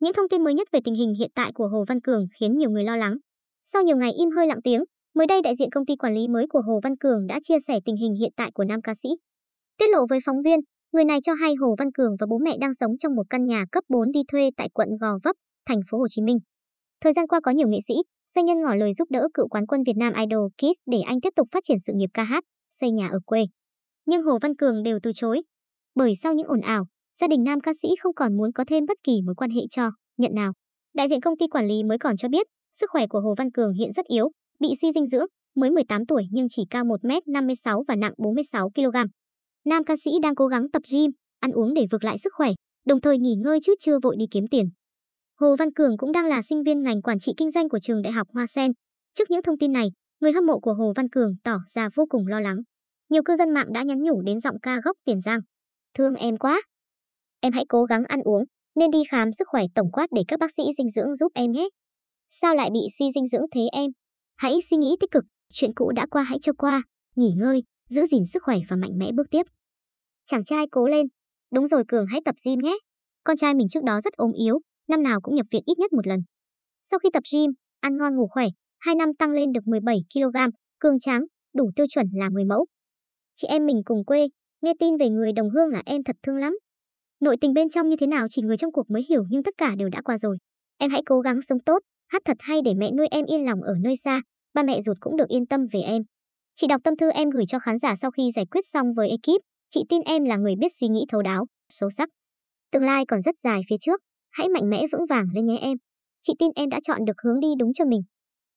Những thông tin mới nhất về tình hình hiện tại của Hồ Văn Cường khiến nhiều người lo lắng. Sau nhiều ngày im hơi lặng tiếng, mới đây đại diện công ty quản lý mới của Hồ Văn Cường đã chia sẻ tình hình hiện tại của nam ca sĩ. Tiết lộ với phóng viên, người này cho hay Hồ Văn Cường và bố mẹ đang sống trong một căn nhà cấp 4 đi thuê tại quận Gò Vấp, thành phố Hồ Chí Minh. Thời gian qua có nhiều nghệ sĩ, doanh nhân ngỏ lời giúp đỡ cựu quán quân Việt Nam Idol Kids để anh tiếp tục phát triển sự nghiệp ca hát, xây nhà ở quê. Nhưng Hồ Văn Cường đều từ chối. Bởi sau những ồn ào, gia đình nam ca sĩ không còn muốn có thêm bất kỳ mối quan hệ cho, nhận nào. Đại diện công ty quản lý mới còn cho biết, sức khỏe của Hồ Văn Cường hiện rất yếu, bị suy dinh dưỡng, mới 18 tuổi nhưng chỉ cao 1m56 và nặng 46 kg. Nam ca sĩ đang cố gắng tập gym, ăn uống để vực lại sức khỏe, đồng thời nghỉ ngơi chứ chưa vội đi kiếm tiền. Hồ Văn Cường cũng đang là sinh viên ngành quản trị kinh doanh của trường Đại học Hoa Sen. Trước những thông tin này, người hâm mộ của Hồ Văn Cường tỏ ra vô cùng lo lắng. Nhiều cư dân mạng đã nhắn nhủ đến giọng ca gốc Tiền Giang. Thương em quá. Em hãy cố gắng ăn uống, nên đi khám sức khỏe tổng quát để các bác sĩ dinh dưỡng giúp em nhé. Sao lại bị suy dinh dưỡng thế em? Hãy suy nghĩ tích cực, chuyện cũ đã qua hãy cho qua, nghỉ ngơi, giữ gìn sức khỏe và mạnh mẽ bước tiếp. Chàng trai cố lên. Đúng rồi Cường hãy tập gym nhé. Con trai mình trước đó rất ốm yếu, năm nào cũng nhập viện ít nhất một lần. Sau khi tập gym, ăn ngon ngủ khỏe, 2 năm tăng lên được 17 kg, cường tráng, đủ tiêu chuẩn là người mẫu. Chị em mình cùng quê, nghe tin về người đồng hương là em thật thương lắm. Nội tình bên trong như thế nào chỉ người trong cuộc mới hiểu nhưng tất cả đều đã qua rồi. Em hãy cố gắng sống tốt, hát thật hay để mẹ nuôi em yên lòng ở nơi xa, ba mẹ ruột cũng được yên tâm về em. Chị đọc tâm thư em gửi cho khán giả sau khi giải quyết xong với ekip, chị tin em là người biết suy nghĩ thấu đáo, sâu sắc. Tương lai còn rất dài phía trước, hãy mạnh mẽ vững vàng lên nhé em. Chị tin em đã chọn được hướng đi đúng cho mình.